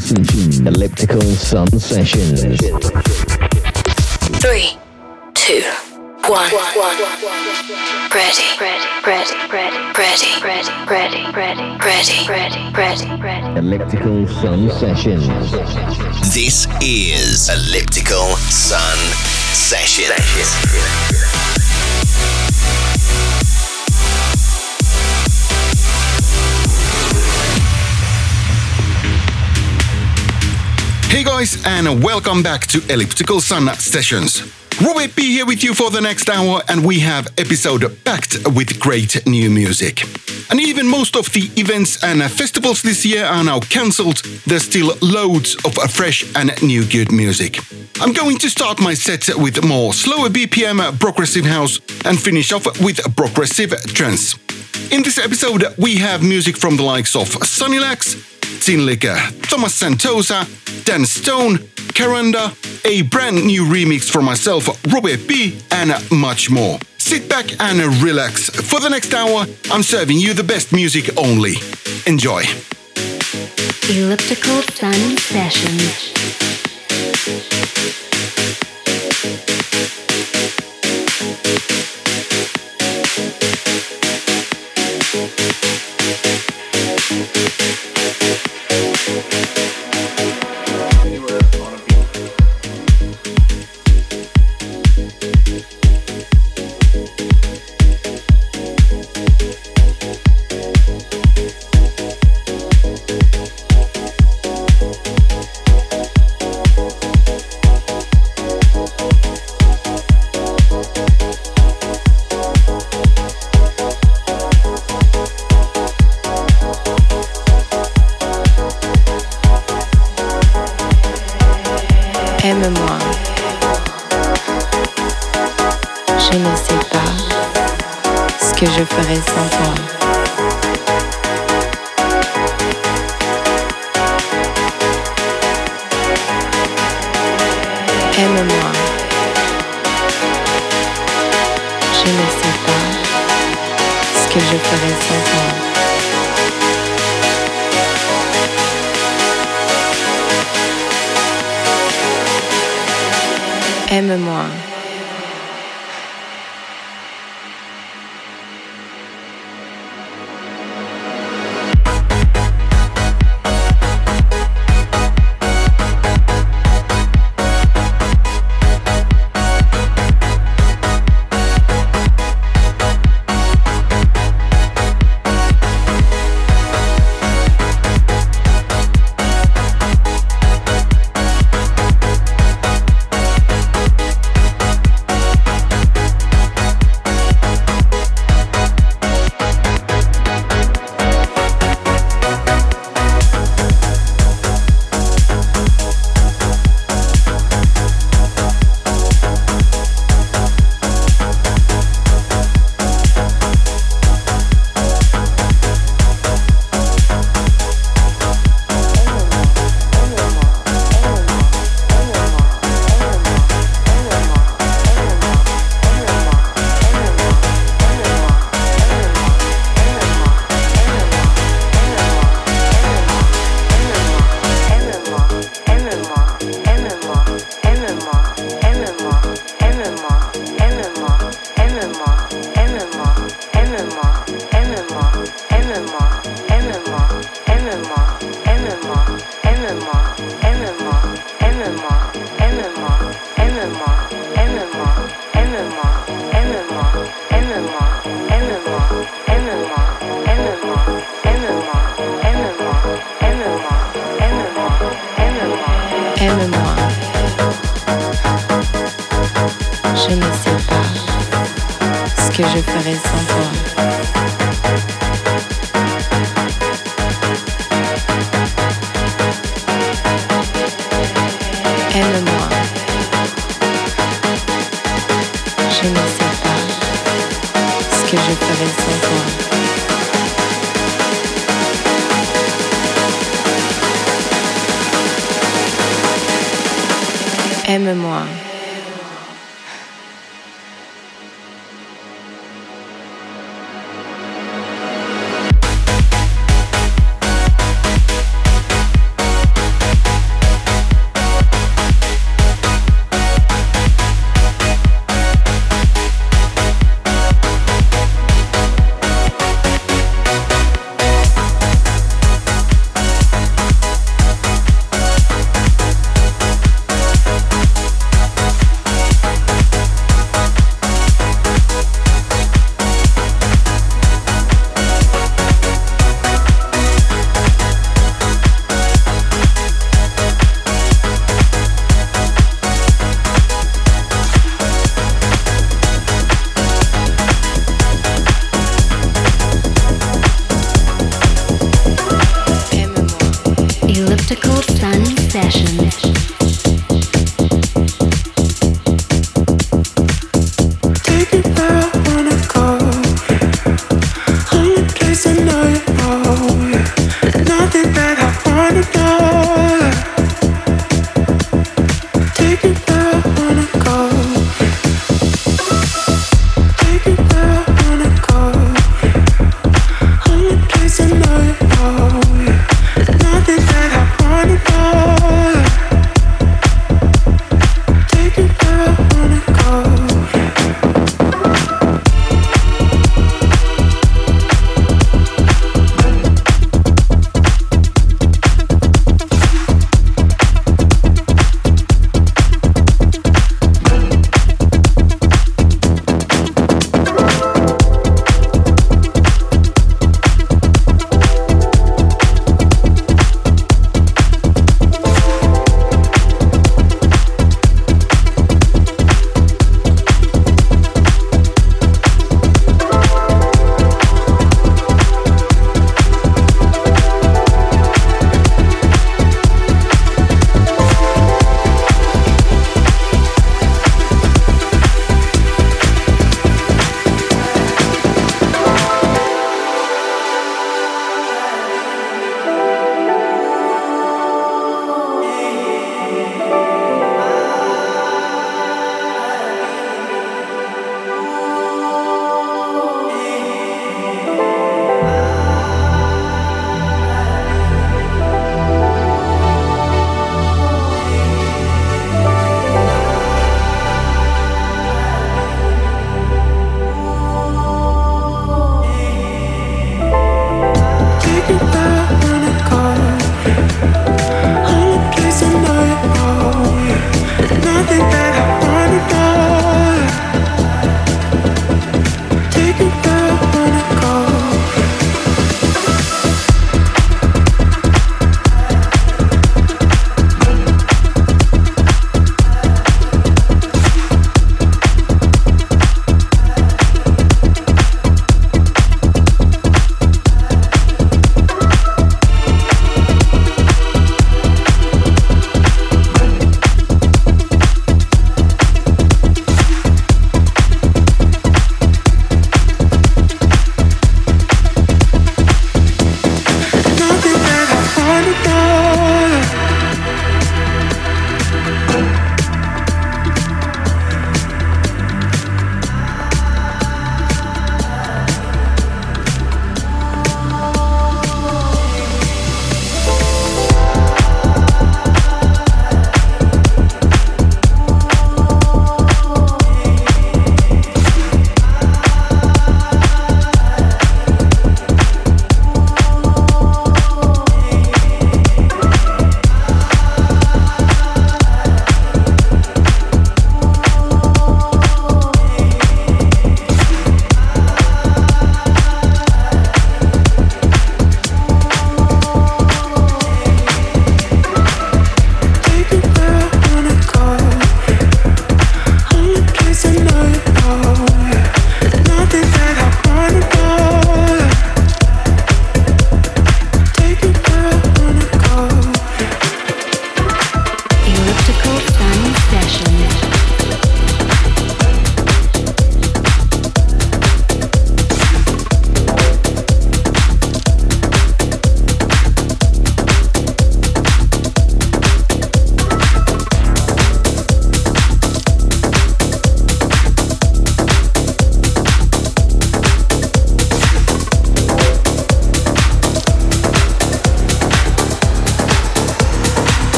Sessions. Elliptical Sun Sessions. Three, two, one. Ready, ready, ready, ready, ready, ready, ready, ready, ready, ready, ready, ready. Elliptical Sun Sessions. This is Elliptical Sun Sessions. Hey guys, and welcome back to Elliptical Sun Sessions. Robert B here with you for the next hour, and we have episode packed with great new music. And even most of the events and festivals this year are now cancelled, there's still loads of fresh and new good music. I'm going to start my set with more slower BPM progressive house and finish off with progressive trance. In this episode, we have music from the likes of Sunnylax, Tinlicker, Thomas Santosa, Dan Stone, Karanda, a brand new remix for myself, Robert B, and much more. Sit back and relax. For the next hour, I'm serving you the best music only. Enjoy. Elliptical Sun Sessions.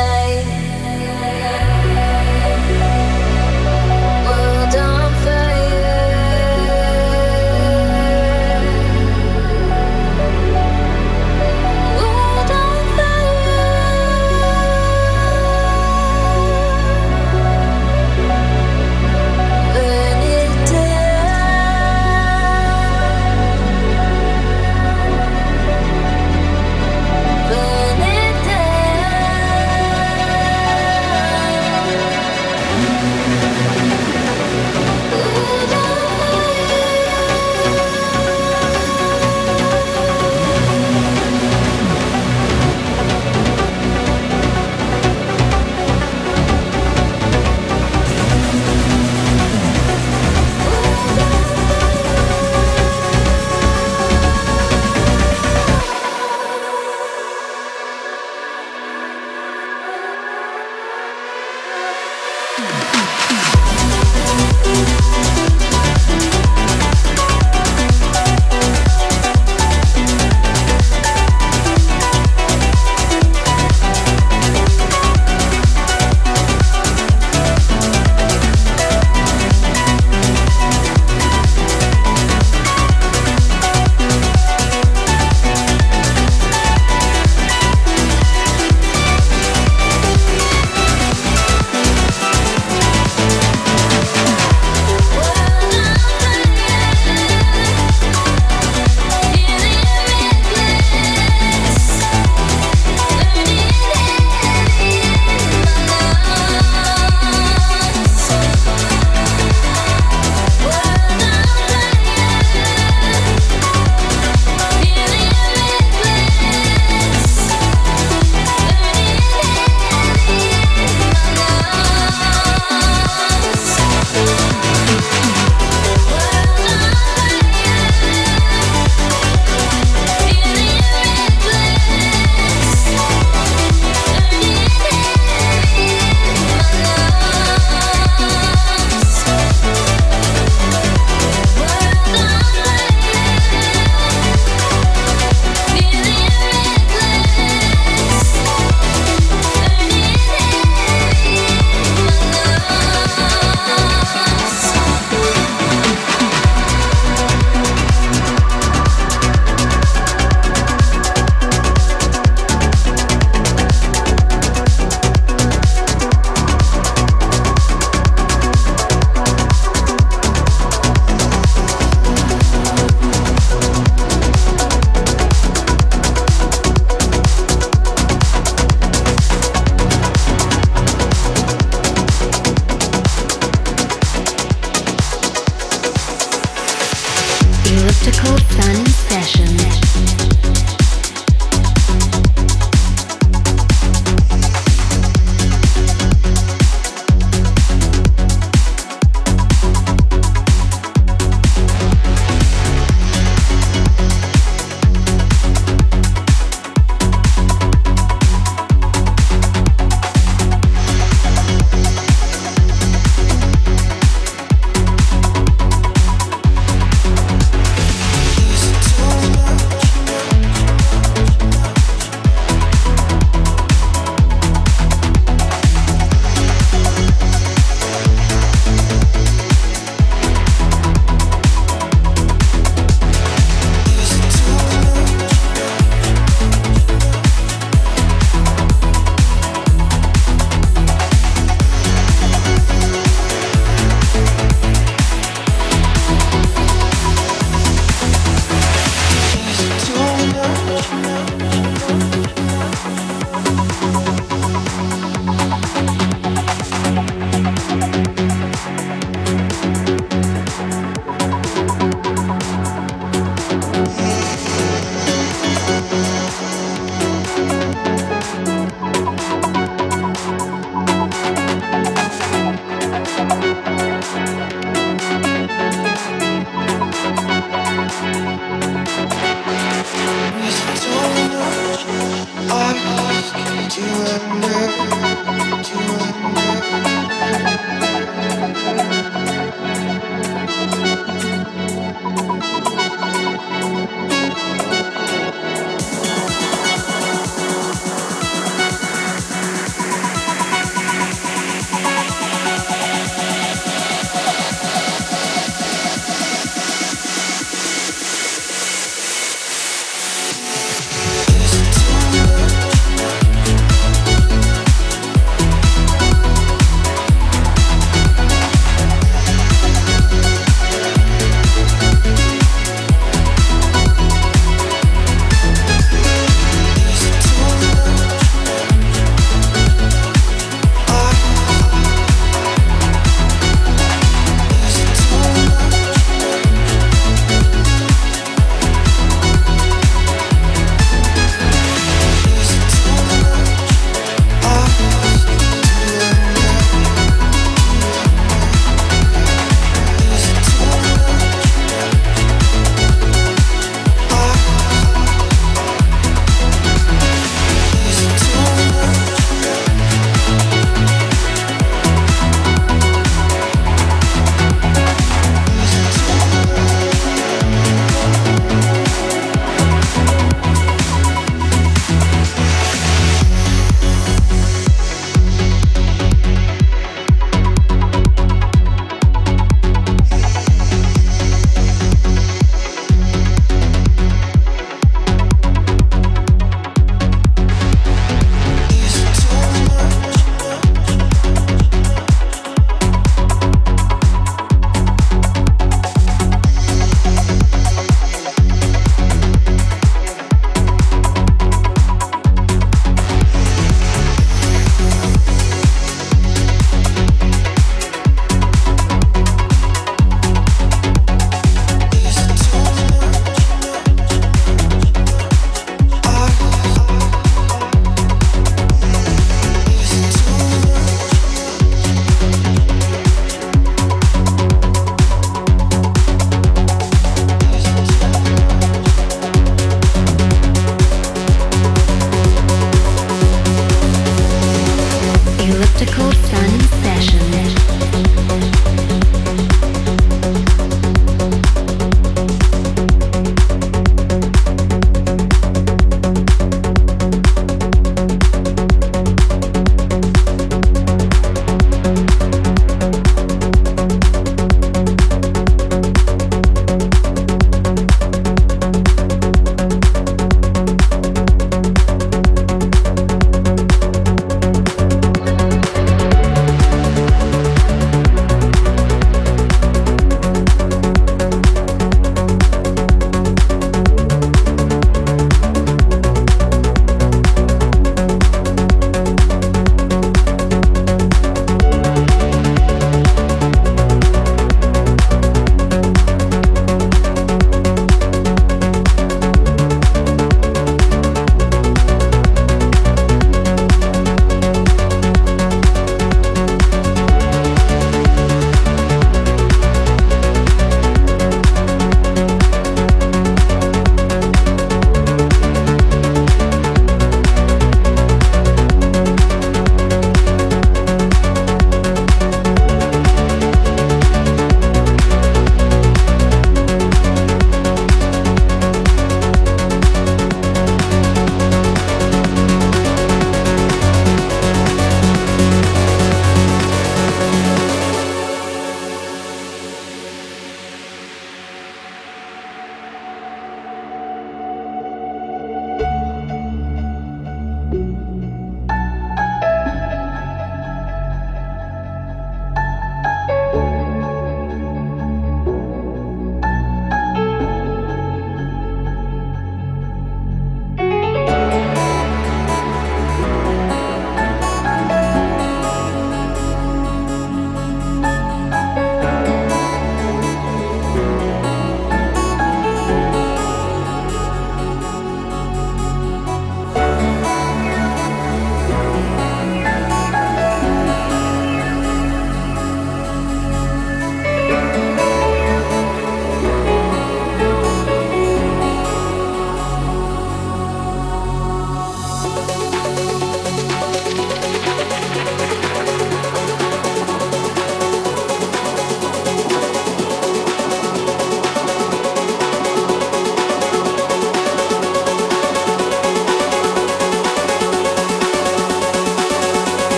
night.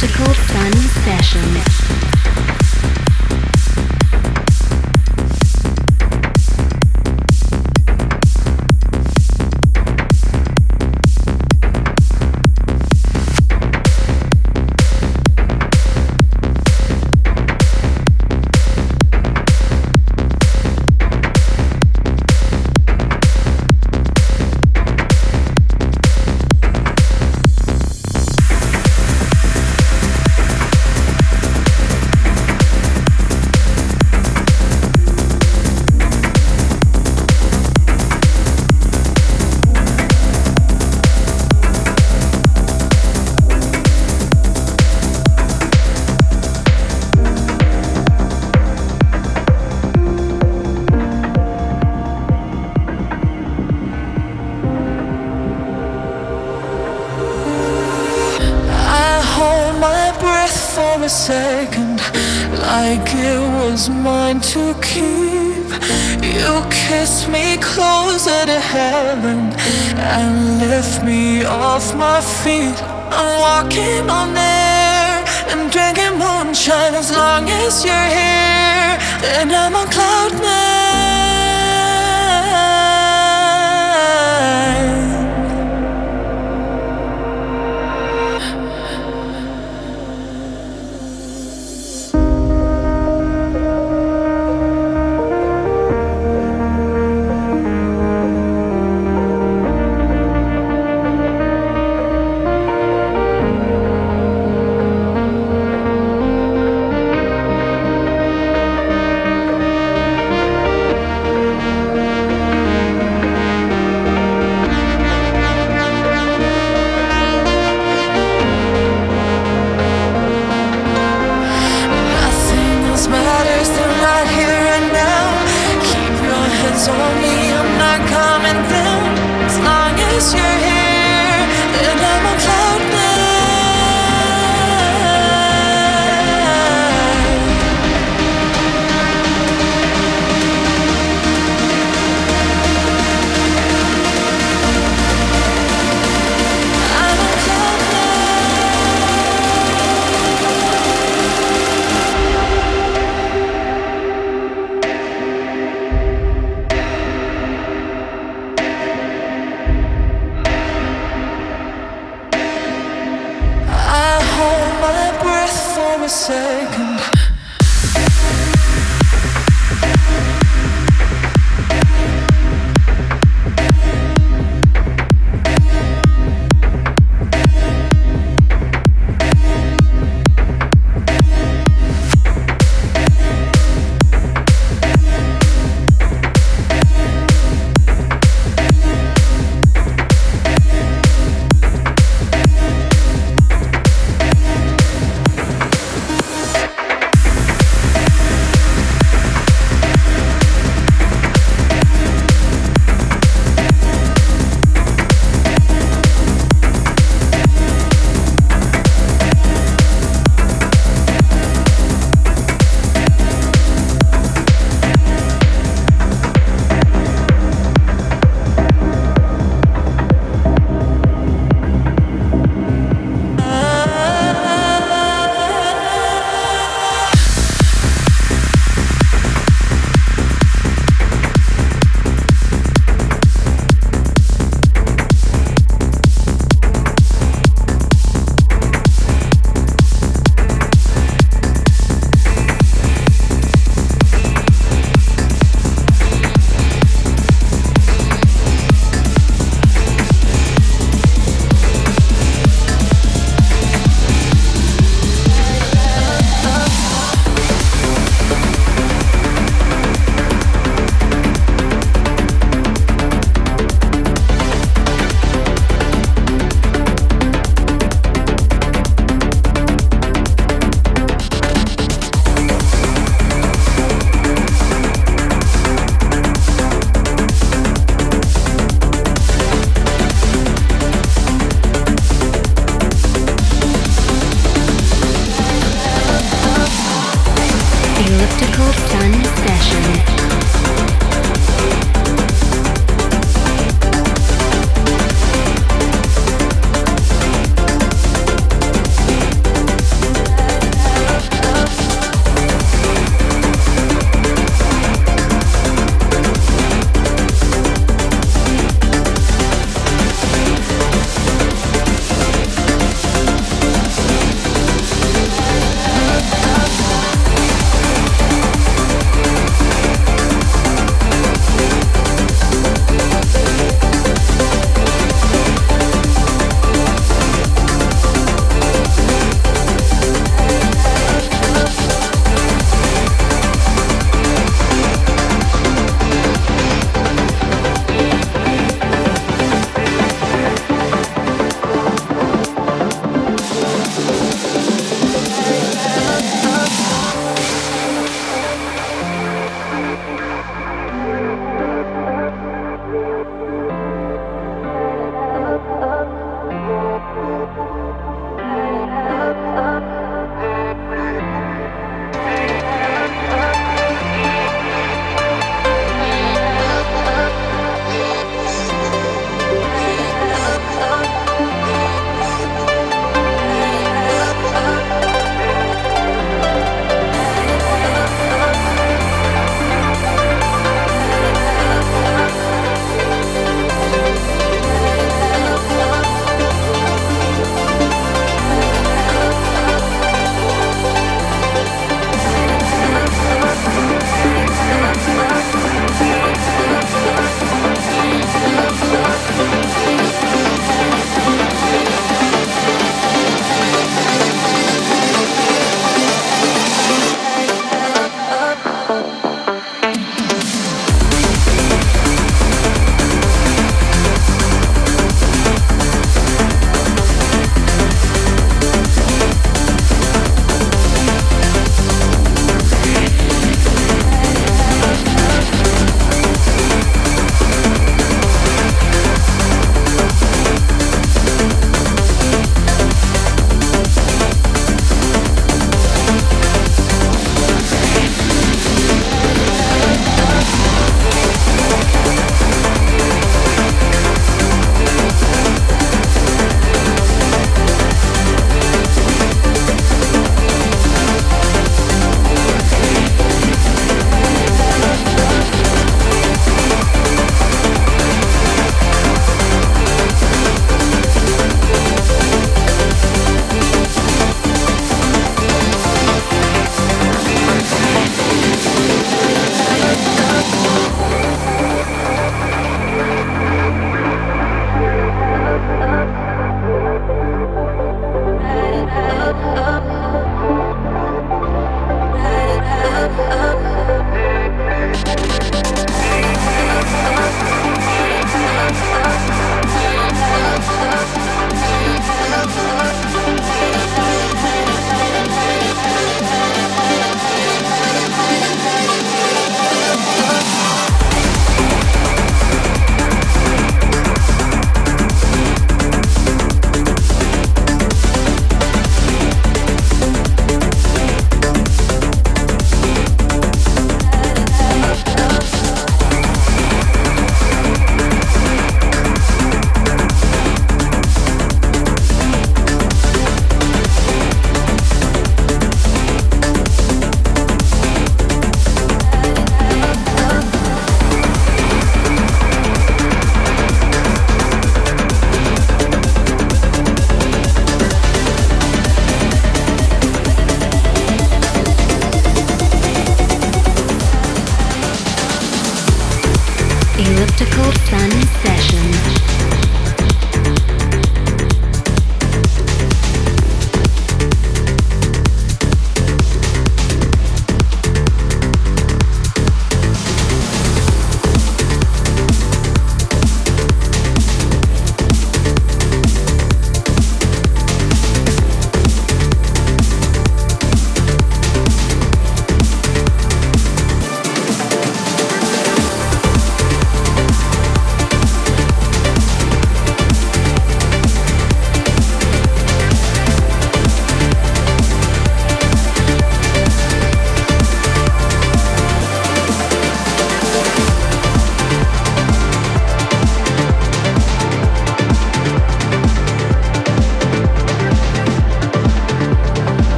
Mystical fun Sessions.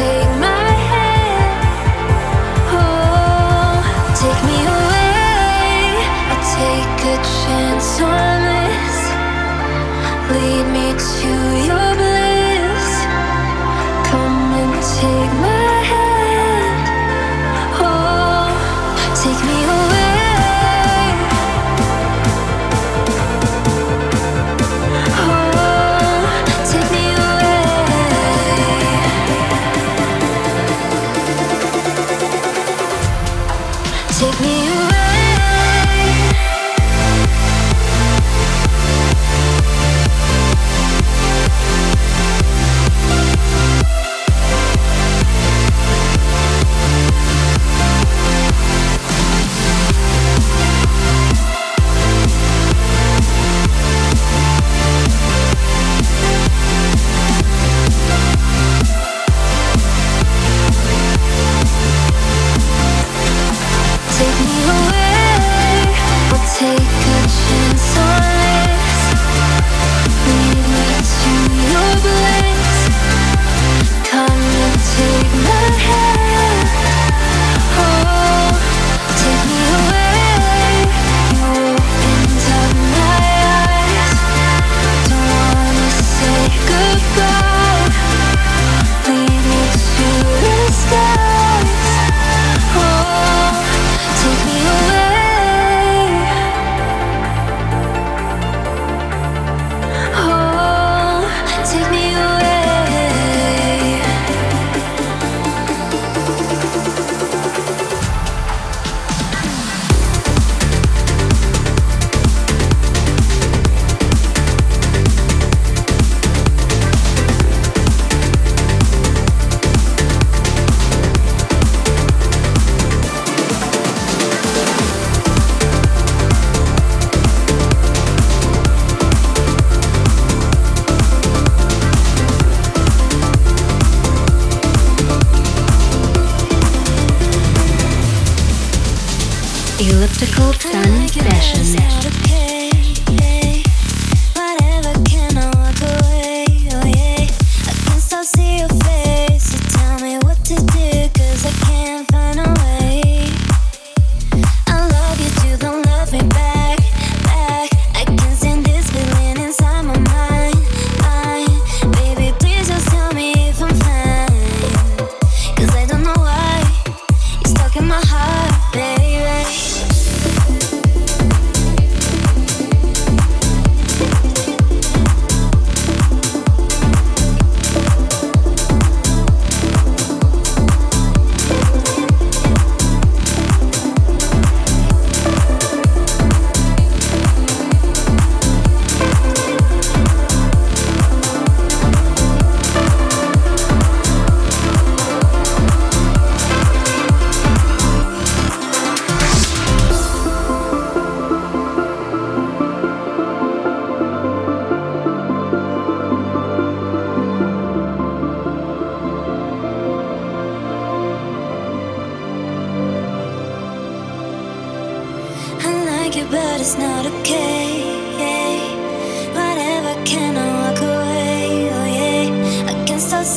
take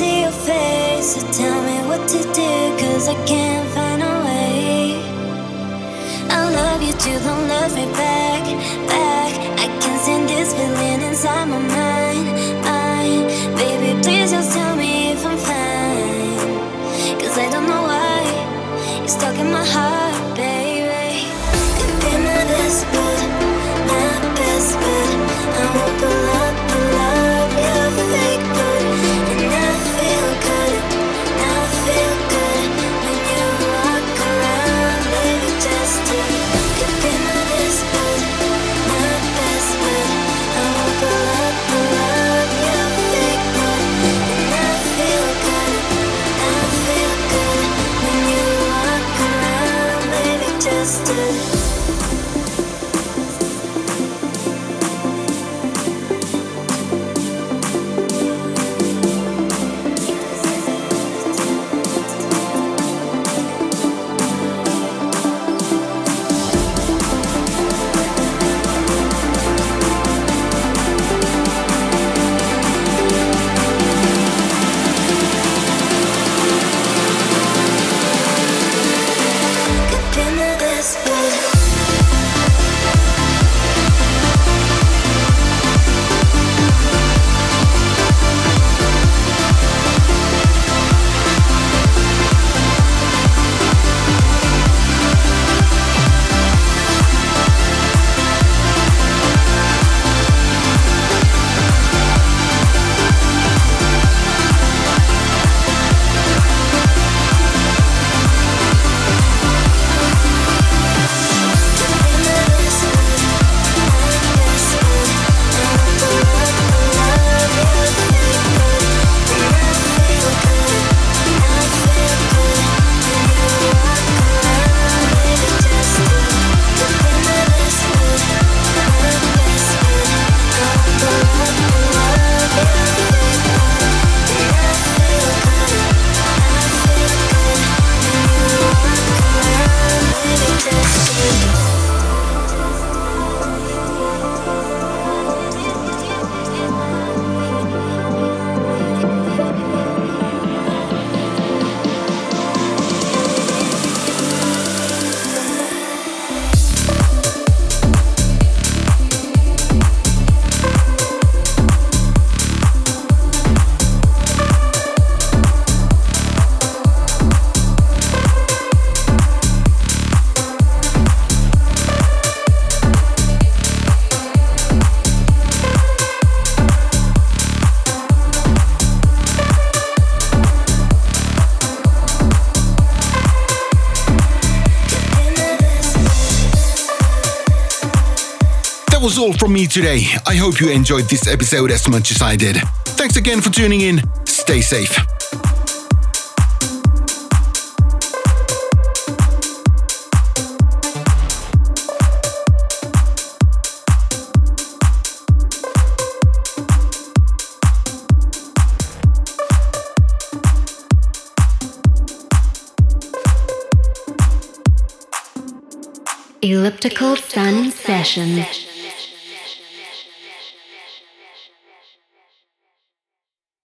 see your face. So tell me what to do, cause I can't find a way. I love you too, don't love me back, back. I can't stand this feeling inside my mind, mind. Baby, please just tell me if I'm fine. Cause I don't know why you're stuck in my heart. All from me today. I hope you enjoyed this episode as much as I did. Thanks again for tuning in. Stay safe. Elliptical Sun Sessions.